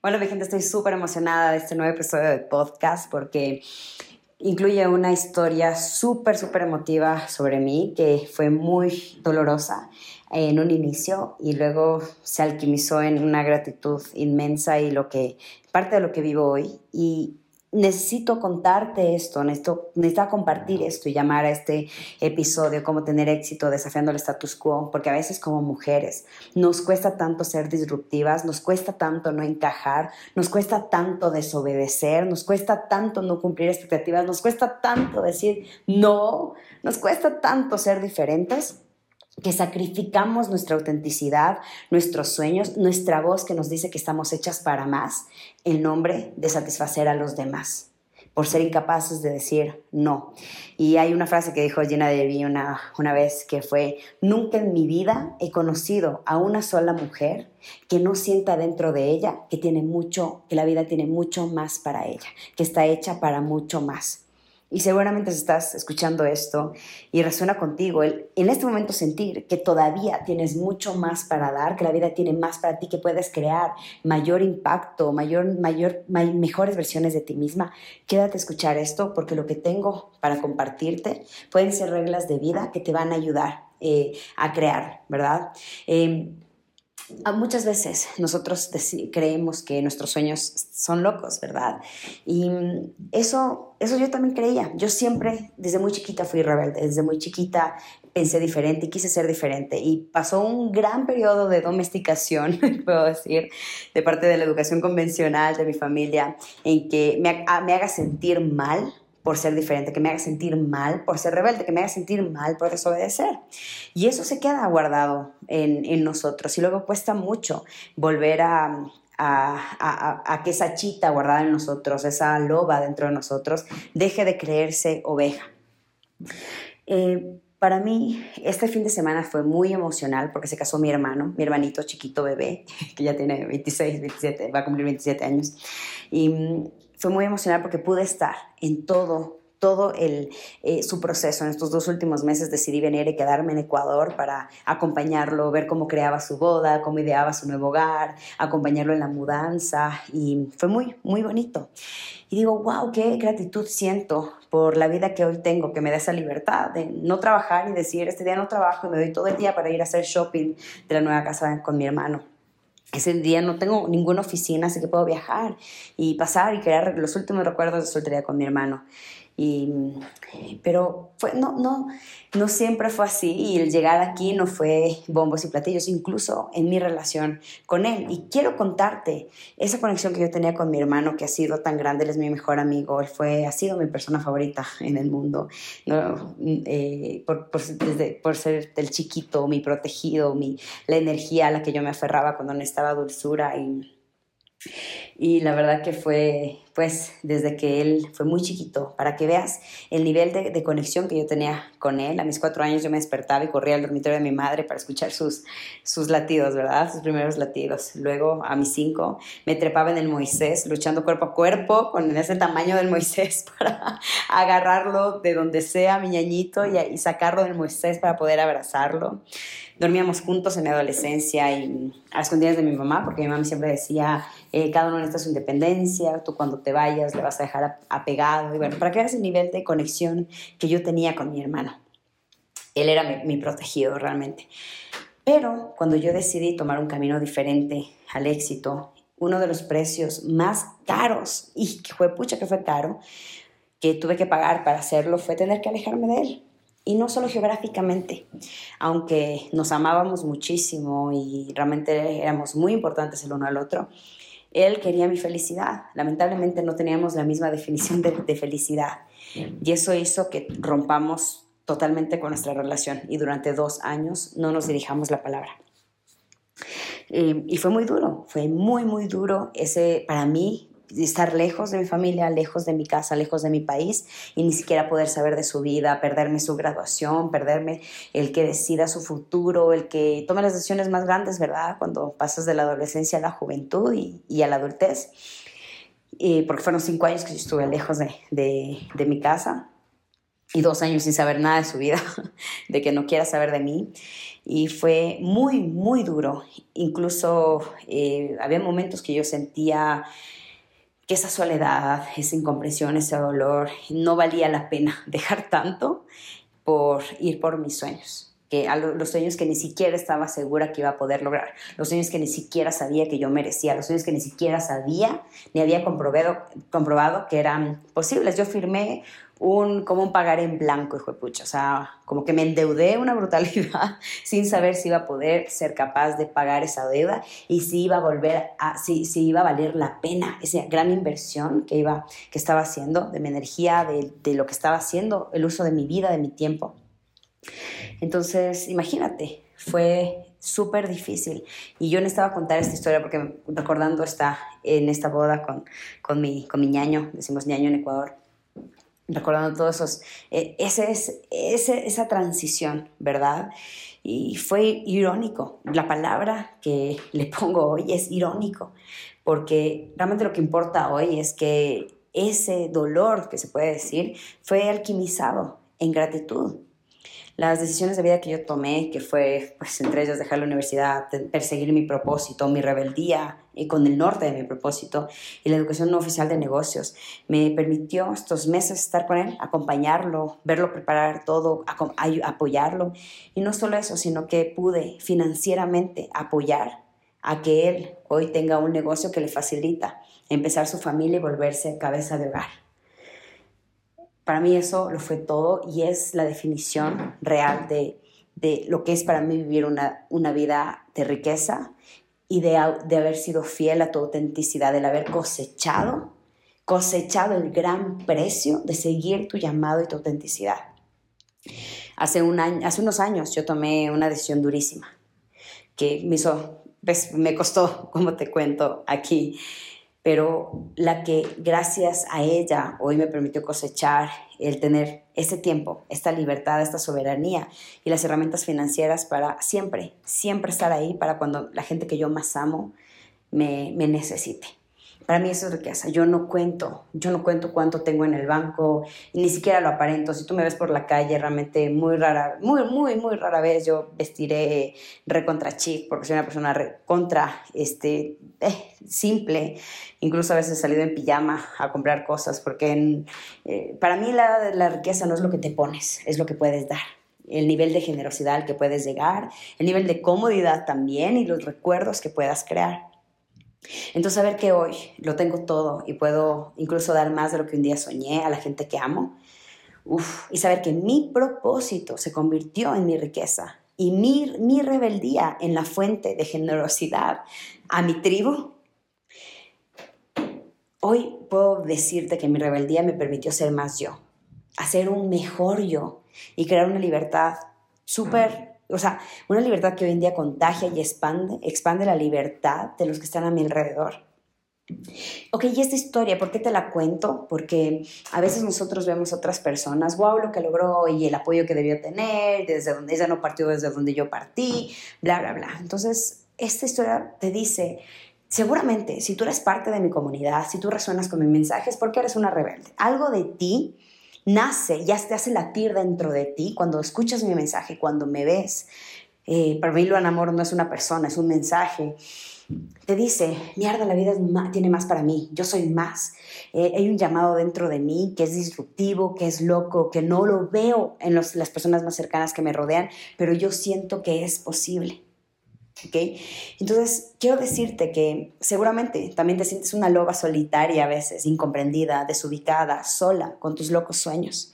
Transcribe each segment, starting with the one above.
Hola, mi gente, estoy súper emocionada de este nuevo episodio de podcast porque incluye una historia súper, súper emotiva sobre mí que fue muy dolorosa en un inicio y luego se alquimizó en una gratitud inmensa y lo que parte de lo que vivo hoy. Y necesito contarte esto, necesito, necesito compartir esto y llamar a este episodio cómo tener éxito desafiando el status quo, porque a veces como mujeres nos cuesta tanto ser disruptivas, nos cuesta tanto no encajar, nos cuesta tanto desobedecer, nos cuesta tanto no cumplir expectativas, nos cuesta tanto decir no, nos cuesta tanto ser diferentes que sacrificamos nuestra autenticidad, nuestros sueños, nuestra voz que nos dice que estamos hechas para más, en nombre de satisfacer a los demás, por ser incapaces de decir no. Y hay una frase que dijo Gina Devi una, una vez que fue, nunca en mi vida he conocido a una sola mujer que no sienta dentro de ella que tiene mucho, que la vida tiene mucho más para ella, que está hecha para mucho más. Y seguramente estás escuchando esto y resuena contigo el en este momento sentir que todavía tienes mucho más para dar, que la vida tiene más para ti, que puedes crear mayor impacto, mayor, mayor, mejores versiones de ti misma. Quédate a escuchar esto porque lo que tengo para compartirte pueden ser reglas de vida que te van a ayudar eh, a crear, ¿verdad? Ah, muchas veces nosotros creemos que nuestros sueños son locos, ¿verdad? Y eso, eso yo también creía. Yo siempre, desde muy chiquita, fui rebelde. Desde muy chiquita pensé diferente y quise ser diferente. Y pasó un gran periodo de domesticación, puedo decir, de parte de la educación convencional de mi familia, en que me, me haga sentir mal por ser diferente, que me haga sentir mal por ser rebelde, que me haga sentir mal por desobedecer. Y eso se queda guardado en, nosotros y luego cuesta mucho volver a, a, que esa chita guardada en nosotros, esa loba dentro de nosotros, deje de creerse oveja. Eh, para mí, este fin de semana fue muy emocional porque se casó mi hermano, mi hermanito chiquito bebé, que ya tiene 26, 27, va a cumplir 27 años. Y fue muy emocional porque pude estar en todo todo el, eh, su proceso. En estos dos últimos meses decidí venir y quedarme en Ecuador para acompañarlo, ver cómo creaba su boda, cómo ideaba su nuevo hogar, acompañarlo en la mudanza y fue muy, muy bonito. Y digo, wow, qué gratitud siento por la vida que hoy tengo, que me da esa libertad de no trabajar y decir, este día no trabajo y me doy todo el día para ir a hacer shopping de la nueva casa con mi hermano ese día no tengo ninguna oficina, así que puedo viajar y pasar y crear los últimos recuerdos de soltería con mi hermano. Y, pero fue, no, no, no siempre fue así y el llegar aquí no fue bombos y platillos, incluso en mi relación con él. Y quiero contarte esa conexión que yo tenía con mi hermano, que ha sido tan grande, él es mi mejor amigo, él fue, ha sido mi persona favorita en el mundo, eh, por, por, por, ser el chiquito, mi protegido, mi, la energía a la que yo me aferraba cuando necesitaba dulzura y y la verdad que fue, pues, desde que él fue muy chiquito, para que veas el nivel de, conexión que yo tenía con él. A mis cuatro años yo me despertaba y corría al dormitorio de mi madre para escuchar sus, sus latidos, ¿verdad? Sus primeros latidos. Luego, a mis cinco, me trepaba en el Moisés, luchando cuerpo a cuerpo con ese tamaño del Moisés para agarrarlo de donde sea, mi ñañito, y, sacarlo del Moisés para poder abrazarlo dormíamos juntos en mi adolescencia y a escondidas de mi mamá, porque mi mamá siempre decía, eh, cada uno necesita su independencia, tú cuando vayas le vas a dejar apegado. Y bueno, para que veas el nivel de conexión que yo tenía con mi hermano. Él era mi, mi protegido realmente. Pero cuando yo decidí tomar un camino diferente al éxito, uno de los precios más caros, y que fue pucha que fue caro, que tuve que pagar para hacerlo, fue tener que alejarme de él y no solo geográficamente, aunque nos amábamos muchísimo y realmente éramos muy importantes el uno al otro, él quería mi felicidad. Lamentablemente no teníamos la misma definición de, felicidad y eso hizo que rompamos totalmente con nuestra relación y durante dos años no nos dirijamos la palabra. Eh, y fue muy duro, fue muy, muy duro ese, para mí, estar lejos de mi familia, lejos de mi casa, lejos de mi país y ni siquiera poder saber de su vida, perderme su graduación, perderme el que decida su futuro, el que tome las decisiones más grandes, ¿verdad? Cuando pasas de la adolescencia a la juventud y, a la adultez. porque fueron cinco años que yo estuve lejos de, de, de mi casa. y dos años sin saber nada de su vida, de que no quiera saber de mí. Y fue muy, muy duro. Incluso eh, había momentos que yo sentía que esa soledad, esa incomprensión, ese dolor, no valía la pena dejar tanto por ir por mis sueños que los sueños que ni siquiera estaba segura que iba a poder lograr, los sueños que ni siquiera sabía que yo merecía, los sueños que ni siquiera sabía ni había comprobado, comprobado que eran posibles. Yo firmé un, como un pagar en blanco, hijo de pucha. O sea, como que me endeudé una brutalidad sin saber si iba a poder ser capaz de pagar esa deuda y si iba a volver a, si, si iba a valer la pena esa gran inversión que, iba, que estaba haciendo, de mi energía, de, de lo que estaba haciendo, el uso de mi vida, de mi tiempo. Entonces, imagínate, fue súper difícil. Y yo necesitaba contar esta historia porque recordando está en esta boda con, con, mi, con mi ñaño, decimos ñaño en Ecuador, recordando todos esos, eh, ese es, ese, esa transición, ¿verdad? Y fue irónico. La palabra que le pongo hoy es irónico, porque realmente lo que importa hoy es que ese dolor, que se puede decir, fue alquimizado en gratitud las decisiones de vida que yo tomé, que fue, pues, entre ellas dejar la universidad, perseguir mi propósito, mi rebeldía y con el norte de mi propósito y la educación no oficial de negocios, me permitió estos meses estar con él, acompañarlo, verlo preparar todo, apoyarlo. Y no solo eso, sino que pude financieramente apoyar a que él hoy tenga un negocio que le facilita empezar su familia y volverse cabeza de hogar. Para mí eso lo fue todo y es la definición real de, de lo que es para mí vivir una, una vida de riqueza y de, de, haber sido fiel a tu autenticidad, del haber cosechado, cosechado el gran precio de seguir tu llamado y tu autenticidad. Hace, un año, hace unos años yo tomé una decisión durísima que me hizo, pues, me costó, como te cuento aquí, pero la que gracias a ella hoy me permitió cosechar el tener este tiempo, esta libertad, esta soberanía y las herramientas financieras para siempre, siempre estar ahí para cuando la gente que yo más amo me, me necesite. Para mí eso es riqueza. Yo no cuento, yo no cuento cuánto tengo en el banco, ni siquiera lo aparento. Si tú me ves por la calle, realmente muy rara, muy, muy, muy rara vez yo vestiré recontra chic, porque soy una persona contra, este, eh, simple. Incluso a veces he salido en pijama a comprar cosas, porque eh, para mí la, la riqueza no es lo que te pones, es lo que puedes dar el nivel de generosidad al que puedes llegar, el nivel de comodidad también y los recuerdos que puedas crear. Entonces, saber que hoy. Lo tengo todo y puedo incluso dar más de lo que un día soñé a la gente que amo, y saber que mi propósito se convirtió en mi riqueza y mi, mi rebeldía en la fuente de generosidad a mi tribu, hoy puedo decirte que mi rebeldía me permitió ser más yo, hacer un mejor yo y crear una libertad súper o sea, una libertad que hoy en día contagia y expande, expande la libertad de los que están a mi alrededor. Ok, y esta historia, ¿por qué te la cuento? Porque a veces nosotros vemos otras personas, wow, lo que logró y el apoyo que debió tener, desde donde ella no partió, desde donde yo partí, bla, bla, bla. Entonces, esta historia te dice, seguramente, si tú eres parte de mi comunidad, si tú resuenas con mis mensajes, porque eres una rebelde. Algo de ti nace, ya te hace latir dentro de ti cuando escuchas mi mensaje, cuando me ves. Eh, para mí lo Amor no es una persona, es un mensaje. Te dice, mierda, la vida tiene más para mí, yo soy más. Eh, hay un llamado dentro de mí que es disruptivo, que es loco, que no lo veo en las personas más cercanas que me rodean, pero yo siento que es posible. ¿Okay? Entonces, quiero decirte que seguramente también te sientes una loba solitaria a veces, incomprendida, desubicada, sola, con tus locos sueños.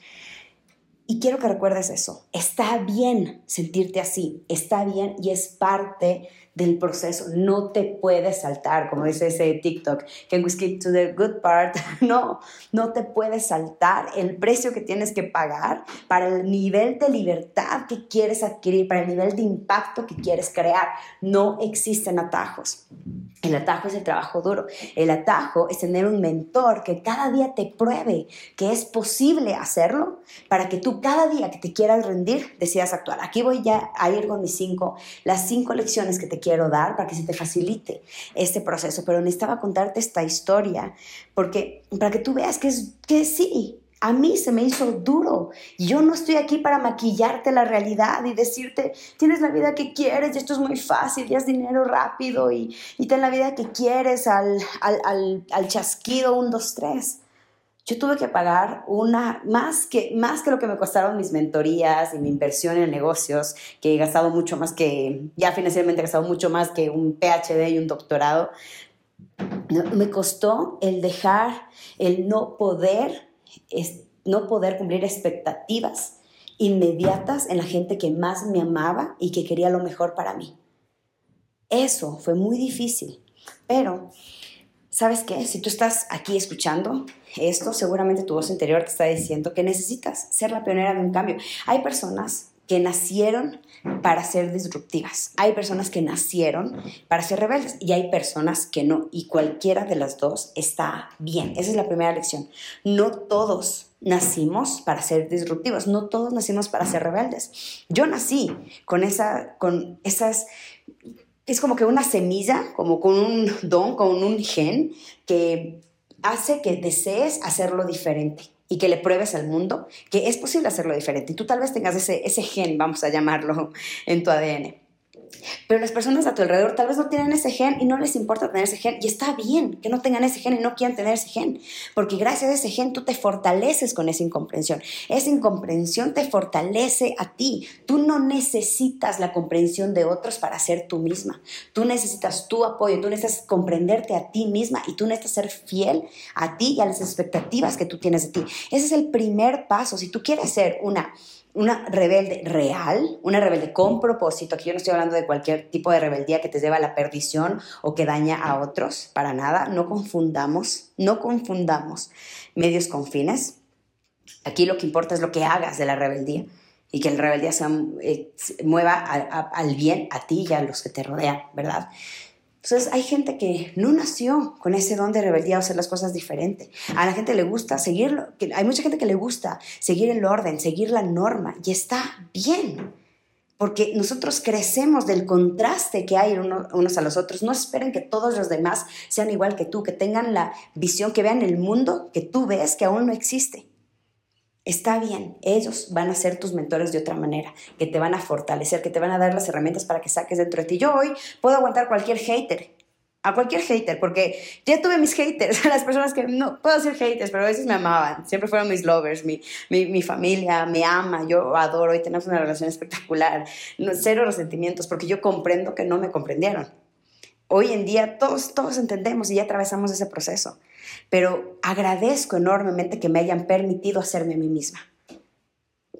Y quiero que recuerdes eso. Está bien sentirte así, está bien y es parte del proceso. No te puedes saltar, como dice ese TikTok, can we skip to the good part? No, no te puedes saltar el precio que tienes que pagar para el nivel de libertad que quieres adquirir, para el nivel de impacto que quieres crear. No existen atajos. El atajo es el trabajo duro. El atajo es tener un mentor que cada día te pruebe que es posible hacerlo para que tú cada día que te quieras rendir decidas actuar. Aquí voy ya a ir con mis cinco, las cinco lecciones que te quiero dar para que se te facilite este proceso. Pero necesitaba contarte esta historia porque para que tú veas que, es, que sí, A mí se me hizo duro. Yo no estoy aquí para maquillarte la realidad y decirte, tienes la vida que quieres y esto es muy fácil, ya es dinero rápido y, y ten la vida que quieres al, al, al, al chasquido, un, dos, tres yo tuve que pagar una, más que, más que lo que me costaron mis mentorías y mi inversión en negocios, que he gastado mucho más que, ya financieramente he gastado mucho más que un PhD y un doctorado, me costó el dejar, el no poder, no poder cumplir expectativas inmediatas en la gente que más me amaba y que quería lo mejor para mí. Eso fue muy difícil, pero ¿sabes qué? Si tú estás aquí escuchando esto, seguramente tu voz interior te está diciendo que necesitas ser la pionera de un cambio. Hay personas que nacieron para ser disruptivas. Hay personas que nacieron para ser rebeldes y hay personas que no. Y cualquiera de las dos está bien. Esa es la primera lección. No todos nacimos para ser disruptivos. No todos nacimos para ser rebeldes. Yo nací con, esa, con esas es como que una semilla, como con un don, con un gen que hace que desees hacerlo diferente y que le pruebes al mundo que es posible hacerlo diferente. Y tú tal vez tengas ese, ese gen, vamos a llamarlo, en tu ADN. Pero las personas a tu alrededor tal vez no tienen ese gen y no les importa tener ese gen. Y está bien que no tengan ese gen y no quieran tener ese gen. Porque gracias a ese gen tú te fortaleces con esa incomprensión. Esa incomprensión te fortalece a ti. Tú no necesitas la comprensión de otros para ser tú misma. Tú necesitas tu apoyo. Tú necesitas comprenderte a ti misma y tú necesitas ser fiel a ti y a las expectativas que tú tienes de ti. Ese es el primer paso. Si tú quieres ser una una rebelde real, una rebelde con propósito, aquí yo no estoy hablando de cualquier tipo de rebeldía que te lleva a la perdición o que daña a otros, para nada, no confundamos, no confundamos medios con fines. Aquí lo que importa es lo que hagas de la rebeldía y que la rebeldía se eh, mueva al bien a ti y a los que te rodean, ¿verdad? Entonces hay gente que no nació con ese don de rebeldía o hacer las cosas diferente. A la gente le gusta seguirlo, hay mucha gente que le gusta seguir el orden, seguir la norma y está bien. Porque nosotros crecemos del contraste que hay unos a los otros. No esperen que todos los demás sean igual que tú, que tengan la visión, que vean el mundo que tú ves que aún no existe. Está bien, ellos van a ser tus mentores de otra manera, que te van a fortalecer, que te van a dar las herramientas para que saques dentro de ti. Yo hoy puedo aguantar cualquier hater, a cualquier hater, porque ya tuve mis haters, las personas que no puedo ser haters, pero a veces me amaban, siempre fueron mis lovers, mi, mi, familia me ama, yo adoro y tenemos una relación espectacular, no, cero resentimientos, porque yo comprendo que no me comprendieron. Hoy en día todos, todos entendemos y ya atravesamos ese proceso pero agradezco enormemente que me hayan permitido hacerme a mí misma.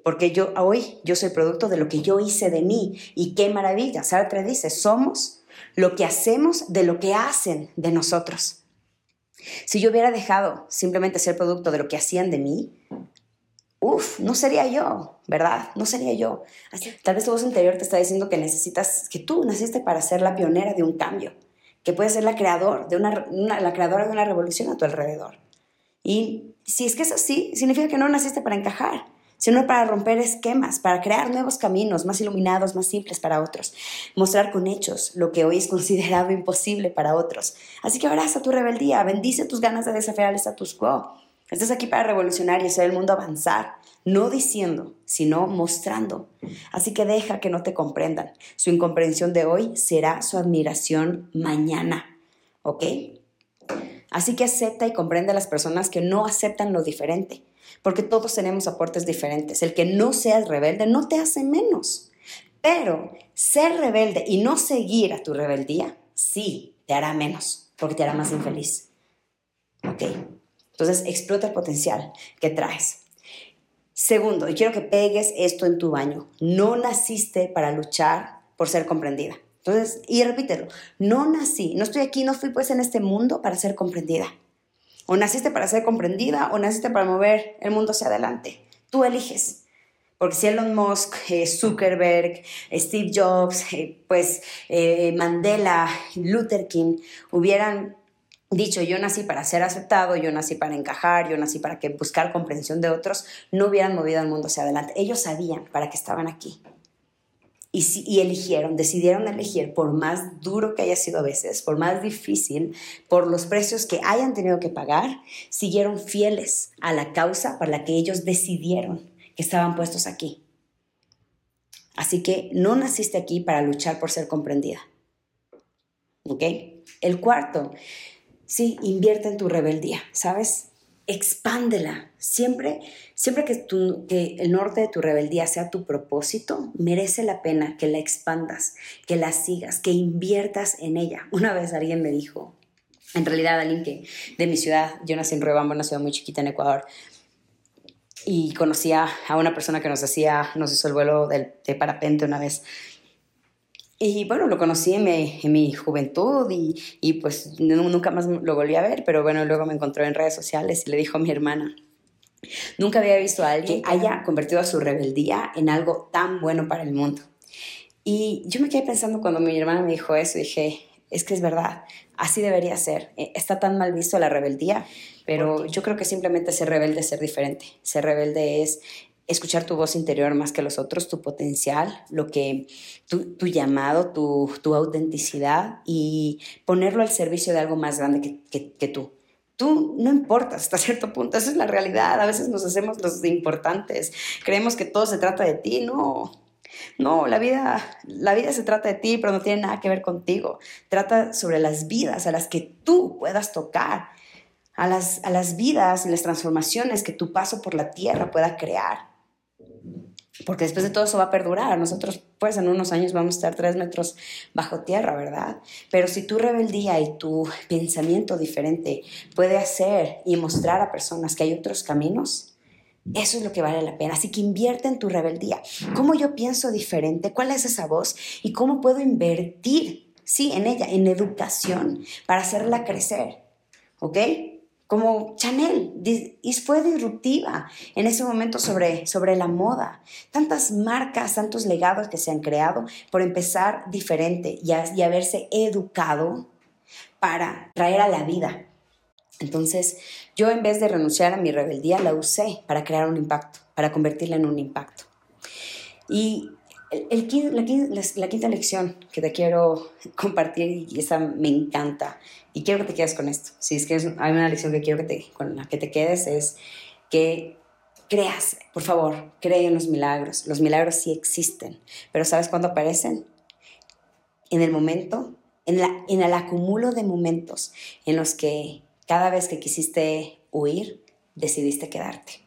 Porque yo hoy yo soy producto de lo que yo hice de mí y qué maravilla. Sartre dice, somos lo que hacemos de lo que hacen de nosotros. Si yo hubiera dejado simplemente ser producto de lo que hacían de mí, uff, no sería yo, ¿verdad? No sería yo. tal vez tu voz interior te está diciendo que necesitas, que tú naciste para ser la pionera de un cambio que puedes ser la, creador de una, la creadora de una revolución a tu alrededor. Y si es que es así, significa que no naciste para encajar, sino para romper esquemas, para crear nuevos caminos más iluminados, más simples para otros, mostrar con hechos lo que hoy es considerado imposible para otros. Así que abraza tu rebeldía, bendice tus ganas de desafiar el status quo. Estás aquí para revolucionar y hacer el mundo avanzar, no diciendo, sino mostrando. Así que deja que no te comprendan. Su incomprensión de hoy será su admiración mañana. ¿Ok? Así que acepta y comprende a las personas que no aceptan lo diferente, porque todos tenemos aportes diferentes. El que no seas rebelde no te hace menos. Pero ser rebelde y no seguir a tu rebeldía, sí, te hará menos, porque te hará más infeliz. ¿Ok? Entonces, explota el potencial que traes. Segundo, y quiero que pegues esto en tu baño, no naciste para luchar por ser comprendida. Entonces, y repítelo, no nací, no estoy aquí, no fui pues en este mundo para ser comprendida. O naciste para ser comprendida o naciste para mover el mundo hacia adelante. Tú eliges. Porque si Elon Musk, eh, Zuckerberg, Steve Jobs, eh, pues eh, Mandela, Luther King hubieran dicho yo nací para ser aceptado, yo nací para encajar, yo nací para que buscar comprensión de otros, no hubieran movido al mundo hacia adelante. Ellos sabían para qué estaban aquí. y, eligieron, decidieron elegir, por más duro que haya sido a veces, por más difícil, por los precios que hayan tenido que pagar, siguieron fieles a la causa para la que ellos decidieron que estaban puestos aquí. Así que no naciste aquí para luchar por ser comprendida. ¿Ok? El cuarto, sí, invierte en tu rebeldía, ¿sabes? expándela. Siempre, siempre que, que el norte de tu rebeldía sea tu propósito, merece la pena que la expandas, que la sigas, que inviertas en ella. Una vez alguien me dijo, en realidad alguien que de mi ciudad, yo nací en Riobamba, una ciudad muy chiquita en Ecuador, y conocía a una persona que nos hacía, nos hizo el vuelo de parapente una vez. Y bueno, lo conocí en mi, juventud y, y, pues nunca más lo volví a ver, pero bueno, luego me encontró en redes sociales y le dijo a mi hermana, nunca había visto a alguien que haya convertido a su rebeldía en algo tan bueno para el mundo. Y yo me quedé pensando cuando mi hermana me dijo eso, dije, es que es verdad, así debería ser. E, está tan mal visto la rebeldía, pero yo creo que simplemente ser rebelde es ser diferente. Ser rebelde es escuchar tu voz interior más que los otros, tu potencial, lo que tu, llamado, tu, tu, autenticidad y ponerlo al servicio de algo más grande que, que, tú. Tú no importas hasta cierto punto, esa es la realidad. A veces nos hacemos los importantes, creemos que todo se trata de ti, no. No, la vida, la vida se trata de ti, pero no tiene nada que ver contigo. Trata sobre las vidas a las que tú puedas tocar, a las, a las vidas y las transformaciones que tu paso por la tierra pueda crear porque después de todo eso va a perdurar. Nosotros, pues, en unos años vamos a estar tres metros bajo tierra, ¿verdad? Pero si tu rebeldía y tu pensamiento diferente puede hacer y mostrar a personas que hay otros caminos, eso es lo que vale la pena. Así que invierte en tu rebeldía. ¿Cómo yo pienso diferente? ¿Cuál es esa voz? ¿Y cómo puedo invertir, sí, en ella, en educación, para hacerla crecer? ¿Ok? Como Chanel, y fue disruptiva en ese momento sobre, sobre la moda. Tantas marcas, tantos legados que se han creado por empezar diferente y, y haberse educado para traer a la vida. Entonces, yo en vez de renunciar a mi rebeldía, la usé para crear un impacto, para convertirla en un impacto. Y la, quinta lección que te quiero compartir y esa me encanta y quiero que te quedes con esto. Si es que hay una lección que quiero que te, con la que te quedes es que creas, por favor, cree en los milagros. Los milagros sí existen, pero ¿sabes cuándo aparecen? En el momento, en, la, en el acumulo de momentos en los que cada vez que quisiste huir, decidiste quedarte.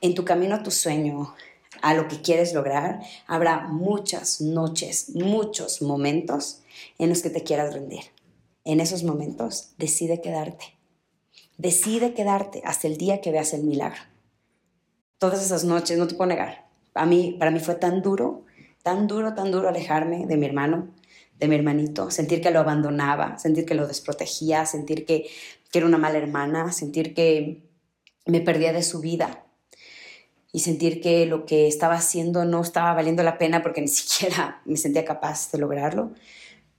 En tu camino a tu sueño, a lo que quieres lograr, habrá muchas noches, muchos momentos en los que te quieras rendir. En esos momentos, decide quedarte. Decide quedarte hasta el día que veas el milagro. Todas esas noches, no te puedo negar. A mí, para mí fue tan duro, tan duro, tan duro alejarme de mi hermano, de mi hermanito, sentir que lo abandonaba, sentir que lo desprotegía, sentir que, que era una mala hermana, sentir que me perdía de su vida, y sentir que lo que estaba haciendo no estaba valiendo la pena porque ni siquiera me sentía capaz de lograrlo,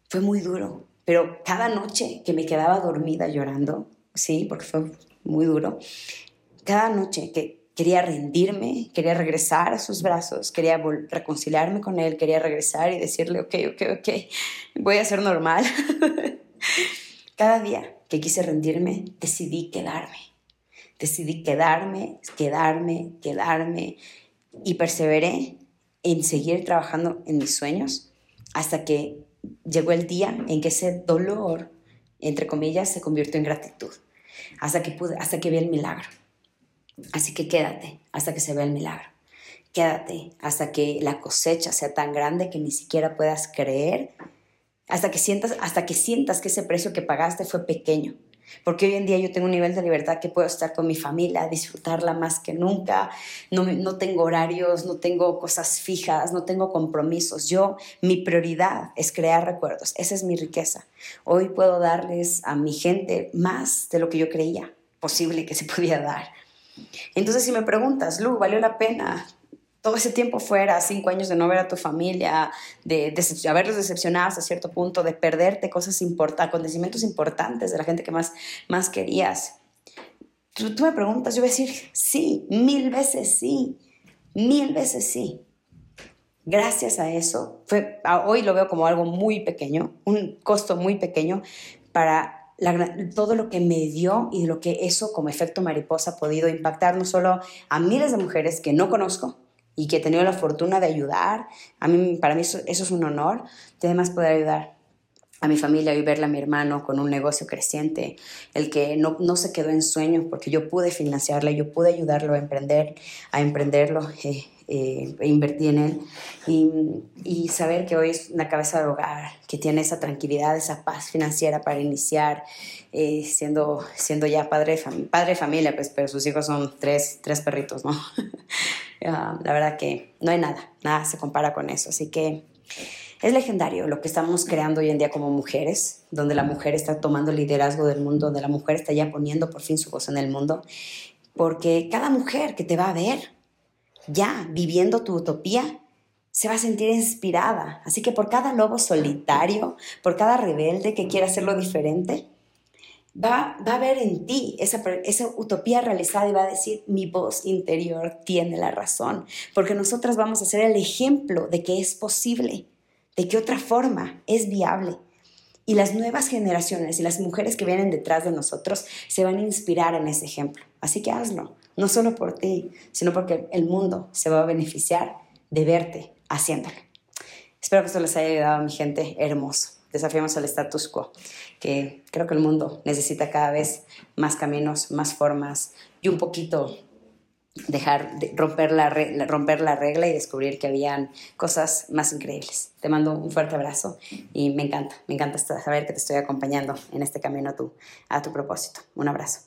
fue muy duro. Pero cada noche que me quedaba dormida llorando, sí, porque fue muy duro, cada noche que quería rendirme, quería regresar a sus brazos, quería reconciliarme con él, quería regresar y decirle, ok, ok, ok, voy a ser normal. cada día que quise rendirme, decidí quedarme Decidí quedarme, quedarme, quedarme y perseveré en seguir trabajando en mis sueños hasta que llegó el día en que ese dolor, entre comillas, se convirtió en gratitud, hasta que, pude, hasta que vi el milagro. Así que quédate hasta que se vea el milagro. Quédate hasta que la cosecha sea tan grande que ni siquiera puedas creer, hasta que sientas, hasta que sientas que ese precio que pagaste fue pequeño porque hoy en día yo tengo un nivel de libertad que puedo estar con mi familia, disfrutarla más que nunca. No, no tengo horarios, no tengo cosas fijas, no tengo compromisos. Yo, mi prioridad es crear recuerdos. Esa es mi riqueza. Hoy puedo darles a mi gente más de lo que yo creía posible que se podía dar. Entonces, si me preguntas, Lu, ¿valió la pena todo ese tiempo fuera, cinco años de no ver a tu familia, de, de haberlos decepcionado hasta cierto punto, de perderte cosas importantes, acontecimientos importantes de la gente que más, más querías. Tú, tú me preguntas, yo voy a decir, sí, mil veces sí, mil veces sí. gracias a eso, fue, hoy lo veo como algo muy pequeño, un costo muy pequeño para todo lo que me dio y lo que eso como efecto mariposa ha podido impactar no solo a miles de mujeres que no conozco y que he tenido la fortuna de ayudar, a mí, para mí eso, es un honor, y además poder ayudar a mi familia y verla a mi hermano con un negocio creciente, el que no, no se quedó en sueños porque yo pude financiarle, yo pude ayudarlo a emprender, a emprenderlo. Eh, eh, invertí en él y, y, saber que hoy es una cabeza de hogar, que tiene esa tranquilidad, esa paz financiera para iniciar, eh, siendo, siendo ya padre de, padre de familia, pues, pero sus hijos son tres, tres perritos, ¿no? Ah, la verdad que no hay nada, nada se compara con eso, así que es legendario lo que estamos creando hoy en día como mujeres, donde la mujer está tomando liderazgo del mundo, donde la mujer está ya poniendo por fin su voz en el mundo, porque cada mujer que te va a ver, ya viviendo tu utopía, se va a sentir inspirada. Así que por cada lobo solitario, por cada rebelde que quiera hacerlo diferente, va, va a ver en ti esa, esa utopía realizada y va a decir, mi voz interior tiene la razón, porque nosotras vamos a ser el ejemplo de que es posible, de que otra forma es viable. Y las nuevas generaciones y las mujeres que vienen detrás de nosotros se van a inspirar en ese ejemplo. Así que hazlo no solo por ti, sino porque el mundo se va a beneficiar de verte haciéndolo. Espero que esto les haya ayudado, mi gente hermoso. Desafiamos al status quo, que creo que el mundo necesita cada vez más caminos, más formas y un poquito dejar de romper la, romper la regla y descubrir que habían cosas más increíbles. Te mando un fuerte abrazo y me encanta, me encanta saber que te estoy acompañando en este camino a a tu propósito. Un abrazo.